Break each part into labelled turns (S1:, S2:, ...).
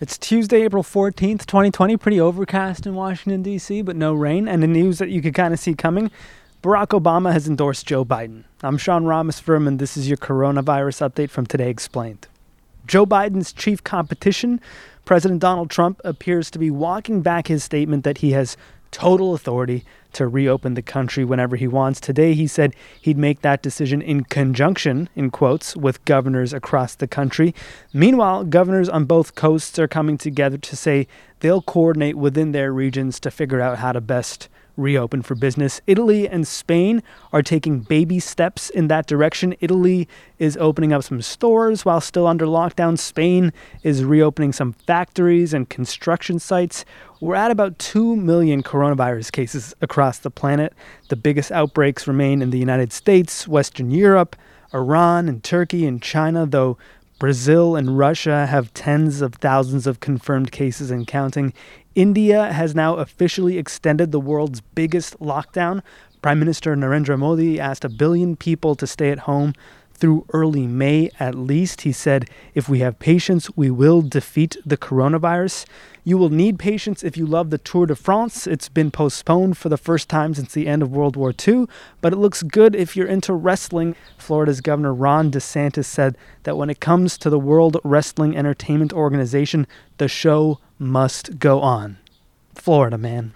S1: It's Tuesday, April 14th, 2020. Pretty overcast in Washington, D.C., but no rain. And the news that you could kind of see coming Barack Obama has endorsed Joe Biden. I'm Sean Rameswaram, and this is your coronavirus update from Today Explained. Joe Biden's chief competition, President Donald Trump, appears to be walking back his statement that he has total authority to reopen the country whenever he wants. Today, he said he'd make that decision in conjunction, in quotes, with governors across the country. Meanwhile, governors on both coasts are coming together to say they'll coordinate within their regions to figure out how to best reopen for business. Italy and Spain are taking baby steps in that direction. Italy is opening up some stores while still under lockdown. Spain is reopening some factories and construction sites. We're at about 2 million coronavirus cases across the planet. The biggest outbreaks remain in the United States, Western Europe, Iran, and Turkey and China, though Brazil and Russia have tens of thousands of confirmed cases and counting. India has now officially extended the world's biggest lockdown. Prime Minister Narendra Modi asked a billion people to stay at home through early May at least. He said, if we have patience, we will defeat the coronavirus. You will need patience if you love the Tour de France. It's been postponed for the first time since the end of World War II, but it looks good if you're into wrestling. Florida's Governor Ron DeSantis said that when it comes to the World Wrestling Entertainment Organization, the show must go on. Florida, man.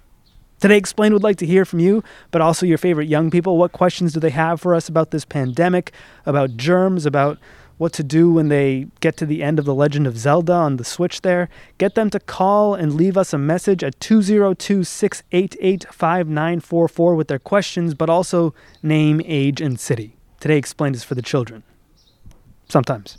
S1: Today Explained would like to hear from you, but also your favorite young people. What questions do they have for us about this pandemic, about germs, about what to do when they get to the end of The Legend of Zelda on the Switch there? Get them to call and leave us a message at 202 688 5944 with their questions, but also name, age, and city. Today Explained is for the children. Sometimes.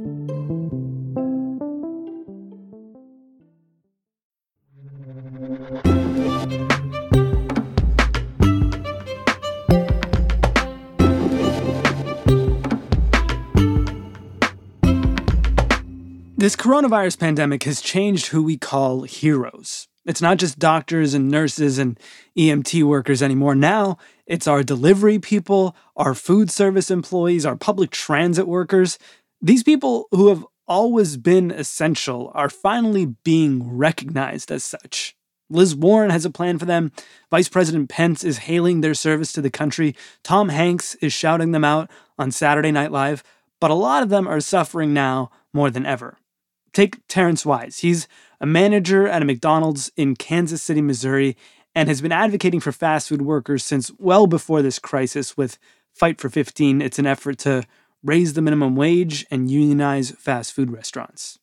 S1: This coronavirus pandemic has changed who we call heroes. It's not just doctors and nurses and EMT workers anymore. Now it's our delivery people, our food service employees, our public transit workers. These people who have always been essential are finally being recognized as such. Liz Warren has a plan for them. Vice President Pence is hailing their service to the country. Tom Hanks is shouting them out on Saturday Night Live. But a lot of them are suffering now more than ever. Take Terrence Wise. He's a manager at a McDonald's in Kansas City, Missouri, and has been advocating for fast food workers since well before this crisis with Fight for 15. It's an effort to raise the minimum wage and unionize fast food restaurants.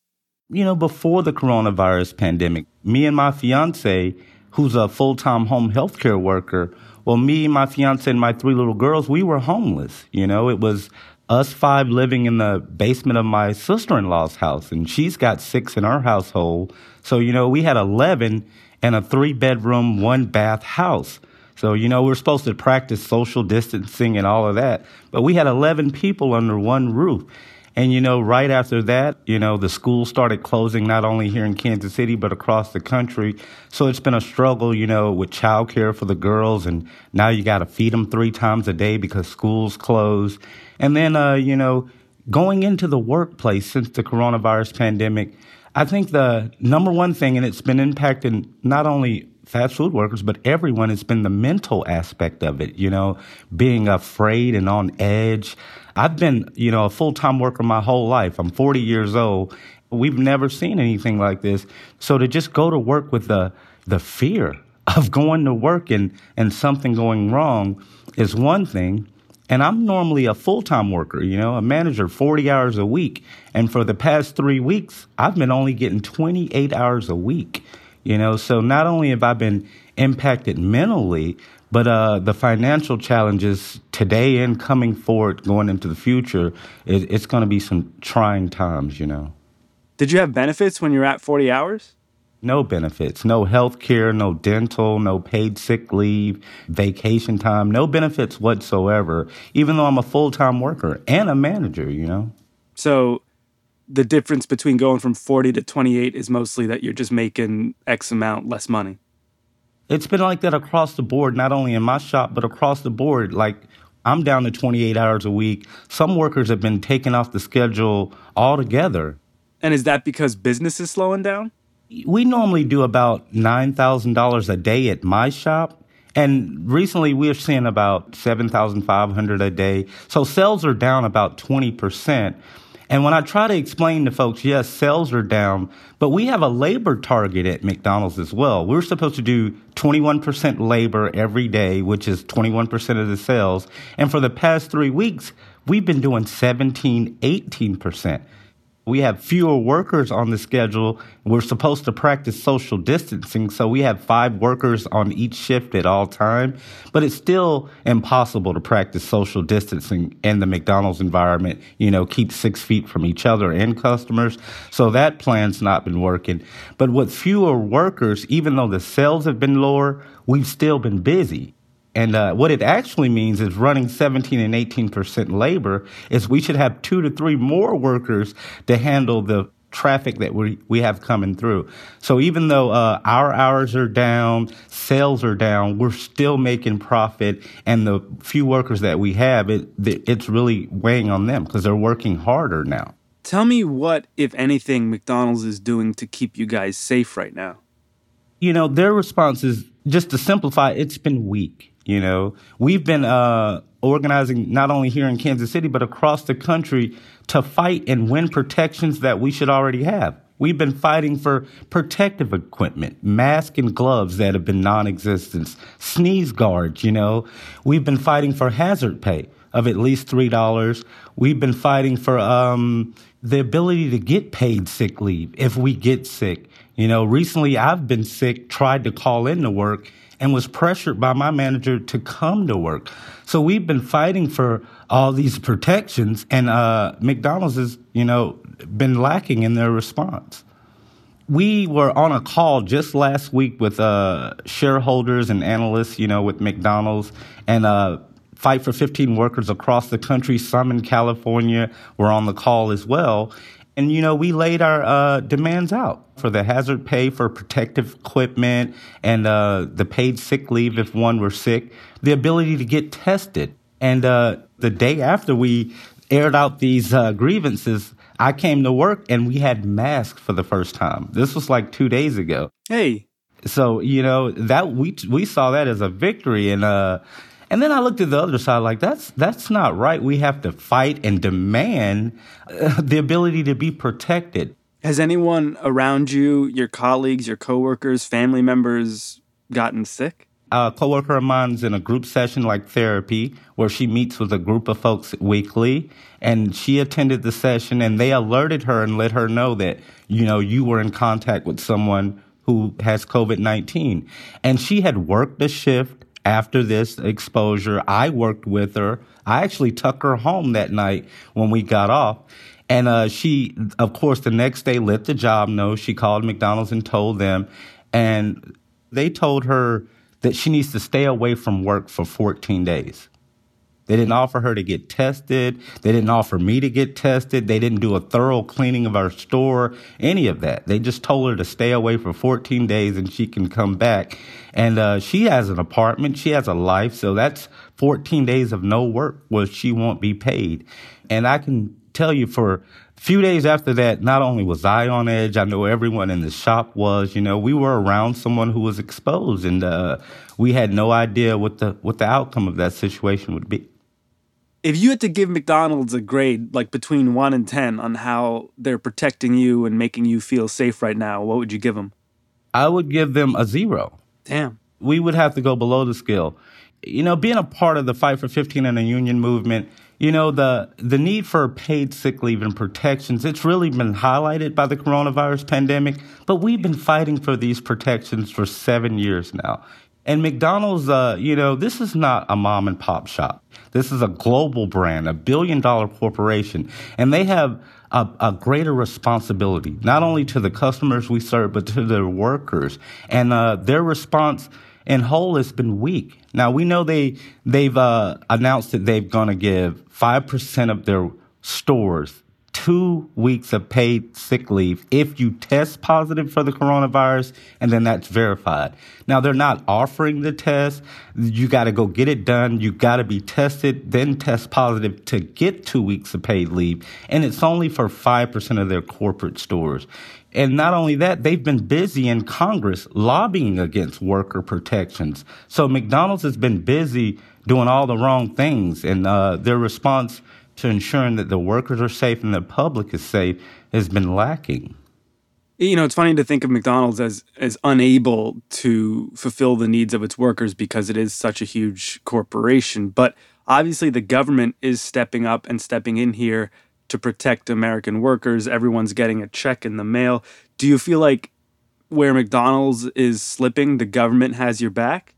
S2: You know, before the coronavirus pandemic, me and my fiance, who's a full time home healthcare worker, well, me, my fiance, and my three little girls, we were homeless. You know, it was us five living in the basement of my sister in law's house, and she's got six in our household. So, you know, we had 11 in a three bedroom, one bath house. So, you know, we're supposed to practice social distancing and all of that, but we had 11 people under one roof. And, you know, right after that, you know, the schools started closing not only here in Kansas City, but across the country. So it's been a struggle, you know, with childcare for the girls. And now you got to feed them three times a day because schools closed. And then, uh, you know, going into the workplace since the coronavirus pandemic, I think the number one thing, and it's been impacting not only fast food workers, but everyone. It's been the mental aspect of it, you know, being afraid and on edge. I've been, you know, a full time worker my whole life. I'm 40 years old. We've never seen anything like this. So to just go to work with the, the fear of going to work and, and something going wrong is one thing. And I'm normally a full time worker, you know, a manager 40 hours a week. And for the past three weeks, I've been only getting 28 hours a week. You know, so not only have I been impacted mentally, but uh, the financial challenges today and coming forward, going into the future, it, it's going to be some trying times, you know.
S1: Did you have benefits when you were at 40 hours?
S2: No benefits, no health care, no dental, no paid sick leave, vacation time, no benefits whatsoever, even though I'm a full time worker and a manager, you know?
S1: So the difference between going from 40 to 28 is mostly that you're just making X amount less money.
S2: It's been like that across the board, not only in my shop, but across the board. Like, I'm down to 28 hours a week. Some workers have been taken off the schedule altogether.
S1: And is that because business is slowing down?
S2: We normally do about $9,000 a day at my shop. And recently we're seeing about 7,500 a day. So sales are down about 20%. And when I try to explain to folks, yes, sales are down, but we have a labor target at McDonald's as well. We're supposed to do 21% labor every day, which is 21% of the sales. And for the past three weeks, we've been doing 17, 18%. We have fewer workers on the schedule. We're supposed to practice social distancing, so we have five workers on each shift at all time. But it's still impossible to practice social distancing in the McDonald's environment. You know, keep six feet from each other and customers. So that plan's not been working. But with fewer workers, even though the sales have been lower, we've still been busy. And uh, what it actually means is running 17 and 18% labor is we should have two to three more workers to handle the traffic that we, we have coming through. So even though uh, our hours are down, sales are down, we're still making profit. And the few workers that we have, it, it's really weighing on them because they're working harder now.
S1: Tell me what, if anything, McDonald's is doing to keep you guys safe right now.
S2: You know, their response is just to simplify, it's been weak. You know, we've been uh, organizing not only here in Kansas City, but across the country to fight and win protections that we should already have. We've been fighting for protective equipment, masks and gloves that have been non existent, sneeze guards, you know. We've been fighting for hazard pay of at least $3. We've been fighting for um, the ability to get paid sick leave if we get sick. You know, recently I've been sick, tried to call in to work, and was pressured by my manager to come to work. So we've been fighting for all these protections, and uh, McDonald's has, you know, been lacking in their response. We were on a call just last week with uh, shareholders and analysts, you know, with McDonald's, and uh, Fight for 15 workers across the country, some in California, were on the call as well. And, you know, we laid our uh, demands out for the hazard pay for protective equipment and uh, the paid sick leave if one were sick, the ability to get tested. And uh, the day after we aired out these uh, grievances, I came to work and we had masks for the first time. This was like two days ago.
S1: Hey.
S2: So, you know, that we, we saw that as a victory. And, uh, and then I looked at the other side like that's that's not right. We have to fight and demand uh, the ability to be protected.
S1: Has anyone around you, your colleagues, your coworkers, family members gotten sick?
S2: A coworker of mine's in a group session like therapy where she meets with a group of folks weekly and she attended the session and they alerted her and let her know that, you know, you were in contact with someone who has COVID-19. And she had worked a shift after this exposure, I worked with her. I actually took her home that night when we got off. And uh, she, of course, the next day let the job know. She called McDonald's and told them. And they told her that she needs to stay away from work for 14 days. They didn't offer her to get tested. They didn't offer me to get tested. They didn't do a thorough cleaning of our store, any of that. They just told her to stay away for 14 days and she can come back. And uh, she has an apartment, she has a life, so that's 14 days of no work where she won't be paid. And I can tell you for few days after that, not only was I on edge, I know everyone in the shop was, you know, we were around someone who was exposed and uh, we had no idea what the what the outcome of that situation would be
S1: if you had to give McDonald's a grade like between 1 and 10 on how they're protecting you and making you feel safe right now, what would you give them?
S2: I would give them a 0.
S1: Damn.
S2: We would have to go below the scale. You know, being a part of the Fight for 15 and the union movement, you know, the, the need for paid sick leave and protections, it's really been highlighted by the coronavirus pandemic, but we've been fighting for these protections for seven years now. And McDonald's, uh, you know, this is not a mom and pop shop. This is a global brand, a billion dollar corporation, and they have a, a, greater responsibility, not only to the customers we serve, but to their workers. And uh, their response in whole has been weak. Now we know they they've uh, announced that they're going to give five percent of their stores two weeks of paid sick leave if you test positive for the coronavirus and then that's verified. Now they're not offering the test. You got to go get it done. You got to be tested, then test positive to get two weeks of paid leave. And it's only for 5% of their corporate stores. And not only that, they've been busy in Congress lobbying against worker protections. So McDonald's has been busy doing all the wrong things and uh, their response to ensuring that the workers are safe and the public is safe has been lacking.
S1: You know, it's funny to think of McDonald's as as unable to fulfill the needs of its workers because it is such a huge corporation, but obviously the government is stepping up and stepping in here to protect American workers. Everyone's getting a check in the mail. Do you feel like where McDonald's is slipping, the government has your back?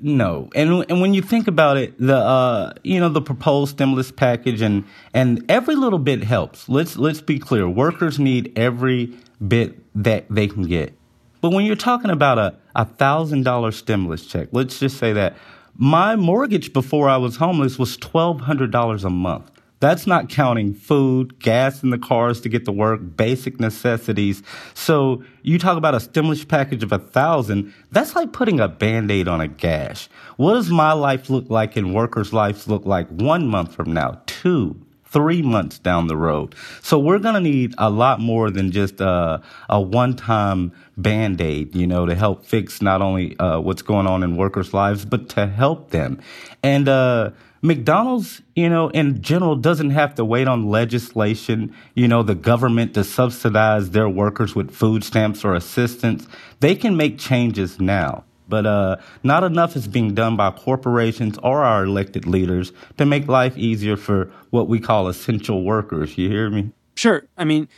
S2: No, and and when you think about it, the uh, you know the proposed stimulus package and and every little bit helps. Let's let's be clear. Workers need every bit that they can get. But when you're talking about a a thousand dollar stimulus check, let's just say that my mortgage before I was homeless was twelve hundred dollars a month. That's not counting food, gas in the cars to get to work, basic necessities. So you talk about a stimulus package of a thousand. That's like putting a band-aid on a gash. What does my life look like and workers' lives look like one month from now? Two, three months down the road. So we're going to need a lot more than just uh, a one-time band-aid, you know, to help fix not only uh, what's going on in workers' lives, but to help them. And, uh, McDonald's, you know, in general doesn't have to wait on legislation, you know, the government to subsidize their workers with food stamps or assistance. They can make changes now. But uh, not enough is being done by corporations or our elected leaders to make life easier for what we call essential workers. You hear me?
S1: Sure. I mean,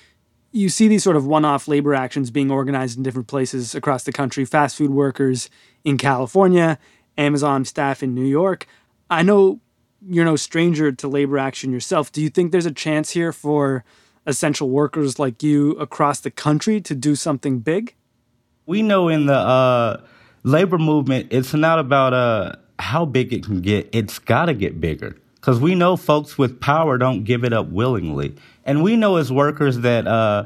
S1: you see these sort of one off labor actions being organized in different places across the country fast food workers in California, Amazon staff in New York. I know you're no stranger to labor action yourself. Do you think there's a chance here for essential workers like you across the country to do something big?
S2: We know in the uh, labor movement, it's not about uh, how big it can get, it's got to get bigger. Because we know folks with power don't give it up willingly. And we know as workers that uh,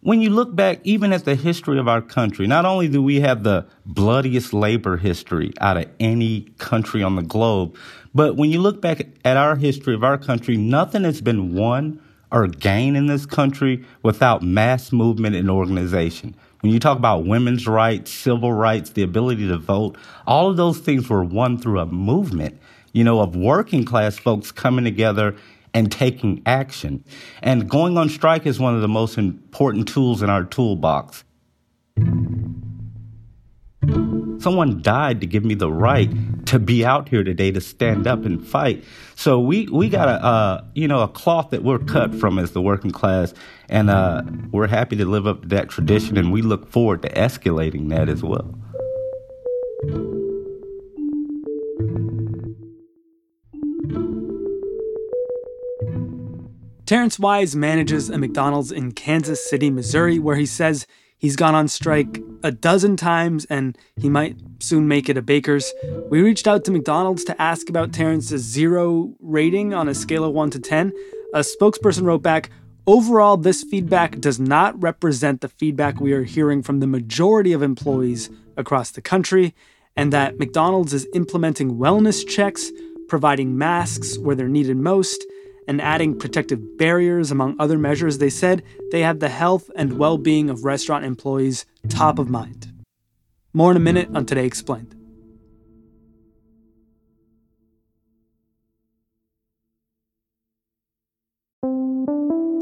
S2: when you look back even at the history of our country, not only do we have the bloodiest labor history out of any country on the globe, but when you look back at our history of our country, nothing has been won or gained in this country without mass movement and organization. When you talk about women's rights, civil rights, the ability to vote, all of those things were won through a movement, you know, of working class folks coming together and taking action. And going on strike is one of the most important tools in our toolbox. Someone died to give me the right to be out here today to stand up and fight. So we we got a you know a cloth that we're cut from as the working class, and uh, we're happy to live up to that tradition, and we look forward to escalating that as well.
S1: Terrence Wise manages a McDonald's in Kansas City, Missouri, where he says He's gone on strike a dozen times and he might soon make it a baker's. We reached out to McDonald's to ask about Terrence's zero rating on a scale of 1 to 10. A spokesperson wrote back, Overall, this feedback does not represent the feedback we are hearing from the majority of employees across the country, and that McDonald's is implementing wellness checks, providing masks where they're needed most, and adding protective barriers, among other measures, they said they have the health and well being of restaurant employees top of mind. More in a minute on Today Explained.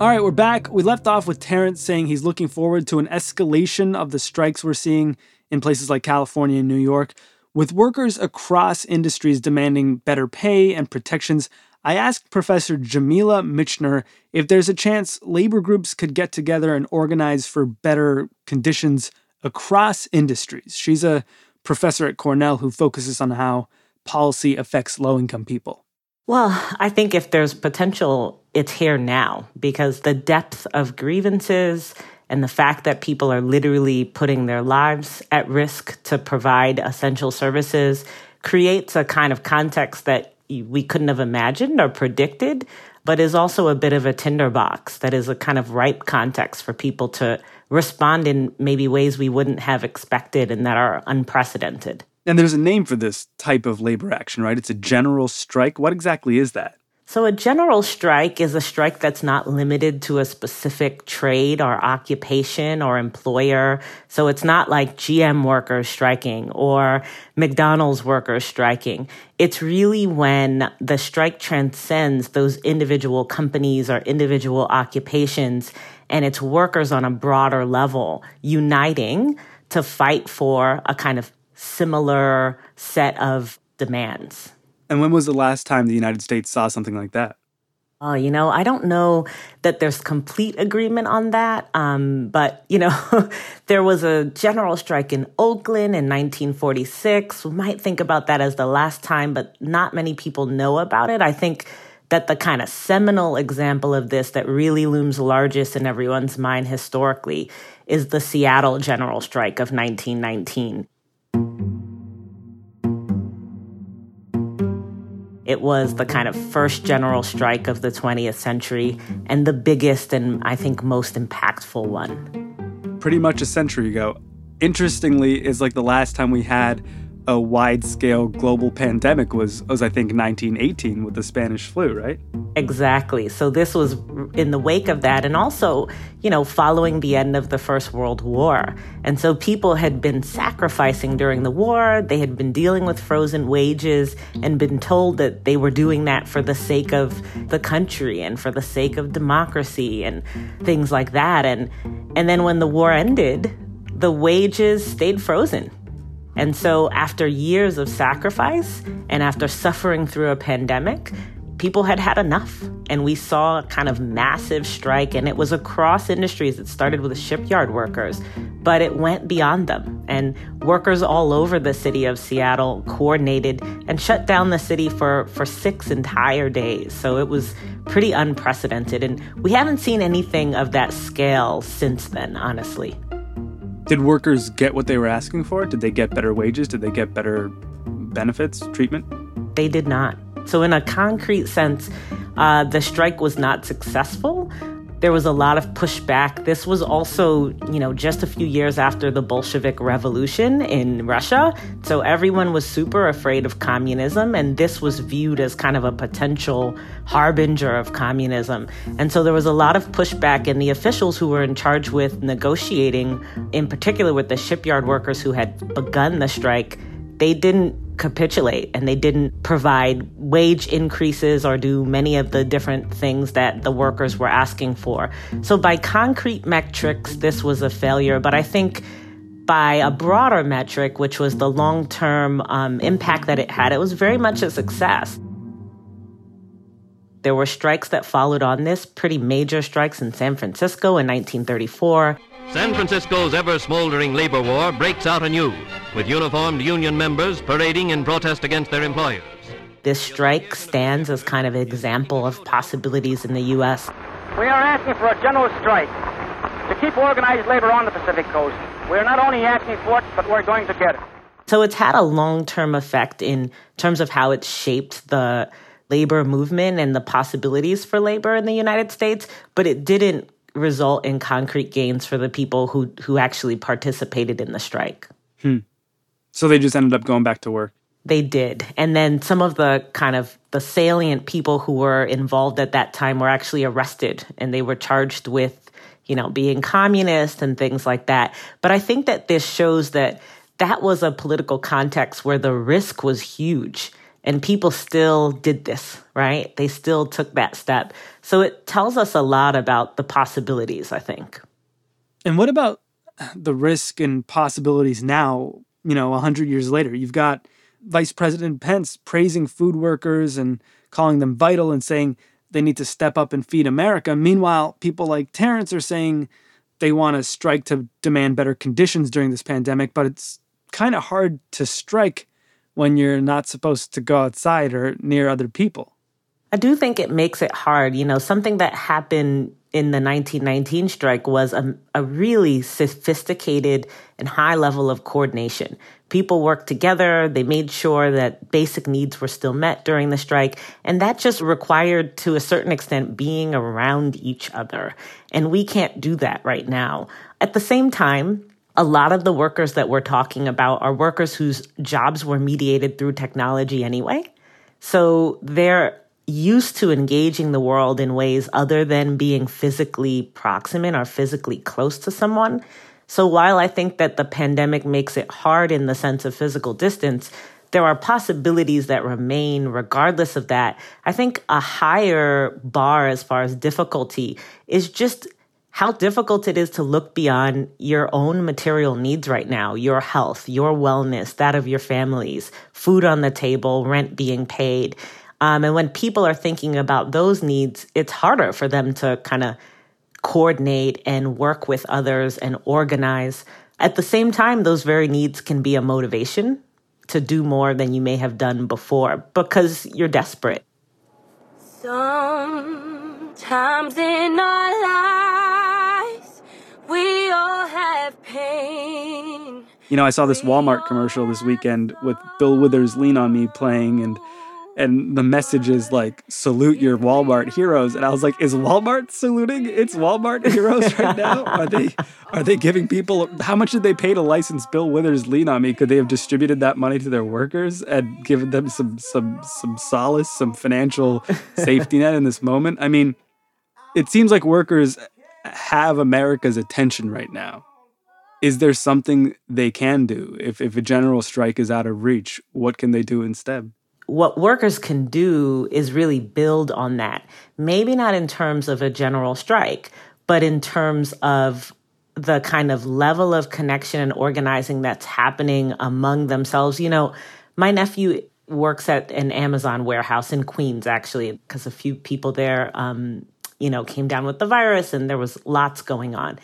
S1: All right, we're back. We left off with Terrence saying he's looking forward to an escalation of the strikes we're seeing in places like California and New York. With workers across industries demanding better pay and protections, I asked Professor Jamila Michener if there's a chance labor groups could get together and organize for better conditions across industries. She's a professor at Cornell who focuses on how policy affects low income people.
S3: Well, I think if there's potential, it's here now because the depth of grievances and the fact that people are literally putting their lives at risk to provide essential services creates a kind of context that we couldn't have imagined or predicted, but is also a bit of a tinderbox that is a kind of ripe context for people to respond in maybe ways we wouldn't have expected and that are unprecedented.
S1: And there's a name for this type of labor action, right? It's a general strike. What exactly is that?
S3: So, a general strike is a strike that's not limited to a specific trade or occupation or employer. So, it's not like GM workers striking or McDonald's workers striking. It's really when the strike transcends those individual companies or individual occupations and it's workers on a broader level uniting to fight for a kind of similar set of demands.
S1: And when was the last time the United States saw something like that?
S3: Oh, you know, I don't know that there's complete agreement on that. Um, but, you know, there was a general strike in Oakland in 1946. We might think about that as the last time, but not many people know about it. I think that the kind of seminal example of this that really looms largest in everyone's mind historically is the Seattle general strike of 1919. It was the kind of first general strike of the 20th century and the biggest and I think most impactful one.
S1: Pretty much a century ago. Interestingly, is like the last time we had a wide scale global pandemic was, was, I think, 1918 with the Spanish flu, right?
S3: Exactly. So this was in the wake of that, and also, you know, following the end of the First World War. And so people had been sacrificing during the war, they had been dealing with frozen wages and been told that they were doing that for the sake of the country and for the sake of democracy and things like that. And, and then when the war ended, the wages stayed frozen and so, after years of sacrifice and after suffering through a pandemic, people had had enough. And we saw a kind of massive strike, and it was across industries. It started with the shipyard workers, but it went beyond them. And workers all over the city of Seattle coordinated and shut down the city for, for six entire days. So it was pretty unprecedented. And we haven't seen anything of that scale since then, honestly.
S1: Did workers get what they were asking for? Did they get better wages? Did they get better benefits, treatment?
S3: They did not. So, in a concrete sense, uh, the strike was not successful, there was a lot of pushback. This was also, you know, just a few years after the Bolshevik Revolution in Russia. So everyone was super afraid of communism, and this was viewed as kind of a potential harbinger of communism. And so there was a lot of pushback, and the officials who were in charge with negotiating, in particular with the shipyard workers who had begun the strike, they didn't capitulate and they didn't provide wage increases or do many of the different things that the workers were asking for. So, by concrete metrics, this was a failure, but I think by a broader metric, which was the long term um, impact that it had, it was very much a success. There were strikes that followed on this, pretty major strikes in San Francisco in 1934.
S4: San Francisco's ever smoldering labor war breaks out anew, with uniformed union members parading in protest against their employers.
S3: This strike stands as kind of an example of possibilities in the U.S.
S5: We are asking for a general strike to keep organized labor on the Pacific Coast. We are not only asking for it, but we're going to get it.
S3: So it's had a long term effect in terms of how it's shaped the labor movement and the possibilities for labor in the United States, but it didn't result in concrete gains for the people who, who actually participated in the strike.
S1: Hmm. So they just ended up going back to work.
S3: They did. And then some of the kind of the salient people who were involved at that time were actually arrested and they were charged with, you know, being communist and things like that. But I think that this shows that that was a political context where the risk was huge and people still did this, right? They still took that step. So it tells us a lot about the possibilities, I think.
S1: And what about the risk and possibilities now, you know, 100 years later? You've got Vice President Pence praising food workers and calling them vital and saying they need to step up and feed America. Meanwhile, people like Terrence are saying they want to strike to demand better conditions during this pandemic, but it's kind of hard to strike when you're not supposed to go outside or near other people.
S3: I do think it makes it hard. You know, something that happened in the 1919 strike was a, a really sophisticated and high level of coordination. People worked together, they made sure that basic needs were still met during the strike, and that just required, to a certain extent, being around each other. And we can't do that right now. At the same time, a lot of the workers that we're talking about are workers whose jobs were mediated through technology anyway. So they're used to engaging the world in ways other than being physically proximate or physically close to someone. So while I think that the pandemic makes it hard in the sense of physical distance, there are possibilities that remain regardless of that. I think a higher bar as far as difficulty is just how difficult it is to look beyond your own material needs right now your health, your wellness, that of your families, food on the table, rent being paid. Um, and when people are thinking about those needs, it's harder for them to kind of coordinate and work with others and organize. At the same time, those very needs can be a motivation to do more than you may have done before because you're desperate.
S6: Sometimes in our
S1: You know, I saw this Walmart commercial this weekend with Bill Withers' Lean on Me playing, and and the message is like salute your Walmart heroes. And I was like is Walmart saluting its Walmart heroes right now? Are they are they giving people how much did they pay to license Bill Withers lean on me? Could they have distributed that money to their workers and given them some some some solace some financial safety net in this moment? I mean it seems like workers have America's attention right now is there something they can do if if a general strike is out of reach what can they do instead
S3: what workers can do is really build on that. Maybe not in terms of a general strike, but in terms of the kind of level of connection and organizing that's happening among themselves. You know, my nephew works at an Amazon warehouse in Queens, actually, because a few people there, um, you know, came down with the virus and there was lots going on.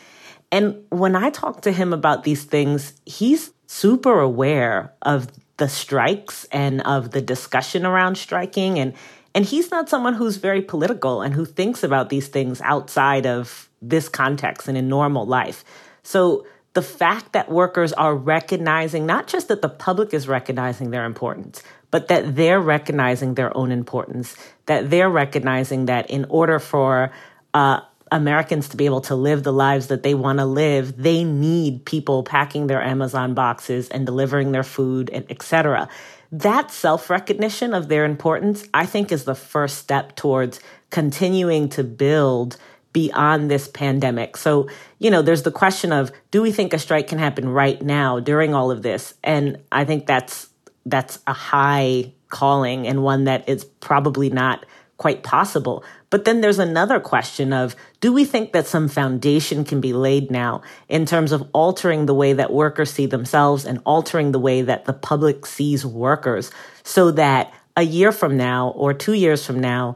S3: And when I talk to him about these things, he's super aware of the strikes and of the discussion around striking and and he's not someone who's very political and who thinks about these things outside of this context and in normal life. So the fact that workers are recognizing not just that the public is recognizing their importance, but that they're recognizing their own importance, that they're recognizing that in order for uh, Americans to be able to live the lives that they want to live, they need people packing their Amazon boxes and delivering their food and etc. That self-recognition of their importance, I think is the first step towards continuing to build beyond this pandemic. So, you know, there's the question of do we think a strike can happen right now during all of this? And I think that's that's a high calling and one that is probably not quite possible. But then there's another question of do we think that some foundation can be laid now in terms of altering the way that workers see themselves and altering the way that the public sees workers so that a year from now or two years from now,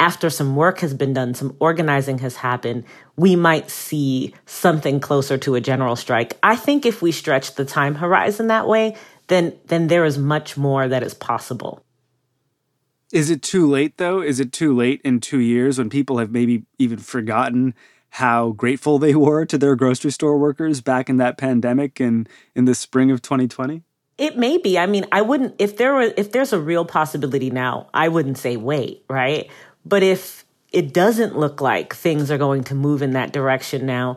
S3: after some work has been done, some organizing has happened, we might see something closer to a general strike. I think if we stretch the time horizon that way, then then there is much more that is possible.
S1: Is it too late though? Is it too late in two years when people have maybe even forgotten how grateful they were to their grocery store workers back in that pandemic and in the spring of 2020?
S3: It may be. I mean, I wouldn't if there were if there's a real possibility now, I wouldn't say wait, right? But if it doesn't look like things are going to move in that direction now,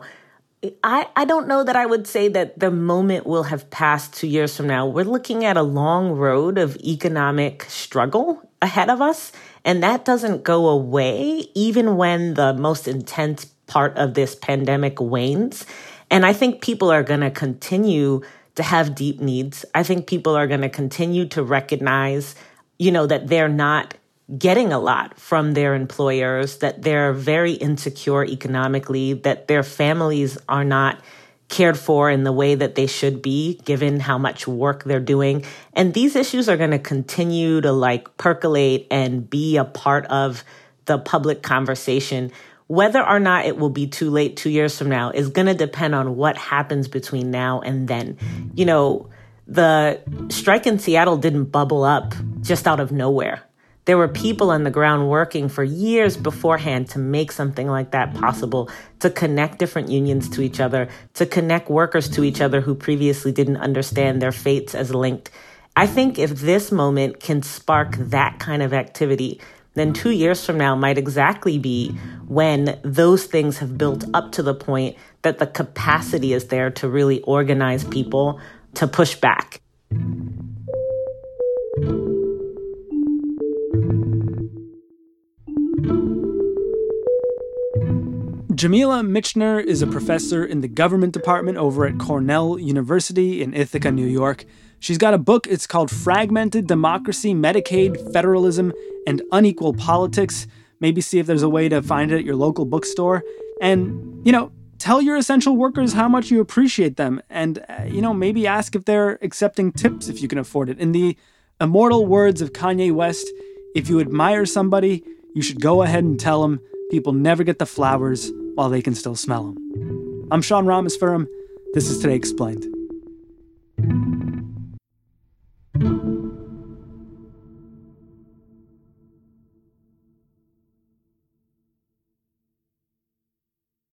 S3: I, I don't know that I would say that the moment will have passed two years from now. We're looking at a long road of economic struggle ahead of us, and that doesn't go away even when the most intense part of this pandemic wanes. And I think people are going to continue to have deep needs. I think people are going to continue to recognize, you know, that they're not getting a lot from their employers, that they're very insecure economically, that their families are not cared for in the way that they should be given how much work they're doing. And these issues are going to continue to like percolate and be a part of the public conversation. Whether or not it will be too late two years from now is going to depend on what happens between now and then. You know, the strike in Seattle didn't bubble up just out of nowhere. There were people on the ground working for years beforehand to make something like that possible, to connect different unions to each other, to connect workers to each other who previously didn't understand their fates as linked. I think if this moment can spark that kind of activity, then two years from now might exactly be when those things have built up to the point that the capacity is there to really organize people to push back.
S1: Jamila Michener is a professor in the government department over at Cornell University in Ithaca, New York. She's got a book. It's called Fragmented Democracy, Medicaid, Federalism, and Unequal Politics. Maybe see if there's a way to find it at your local bookstore. And, you know, tell your essential workers how much you appreciate them. And, uh, you know, maybe ask if they're accepting tips if you can afford it. In the immortal words of Kanye West, if you admire somebody, you should go ahead and tell them people never get the flowers while they can still smell them. I'm Sean Rameswaram. This is Today Explained.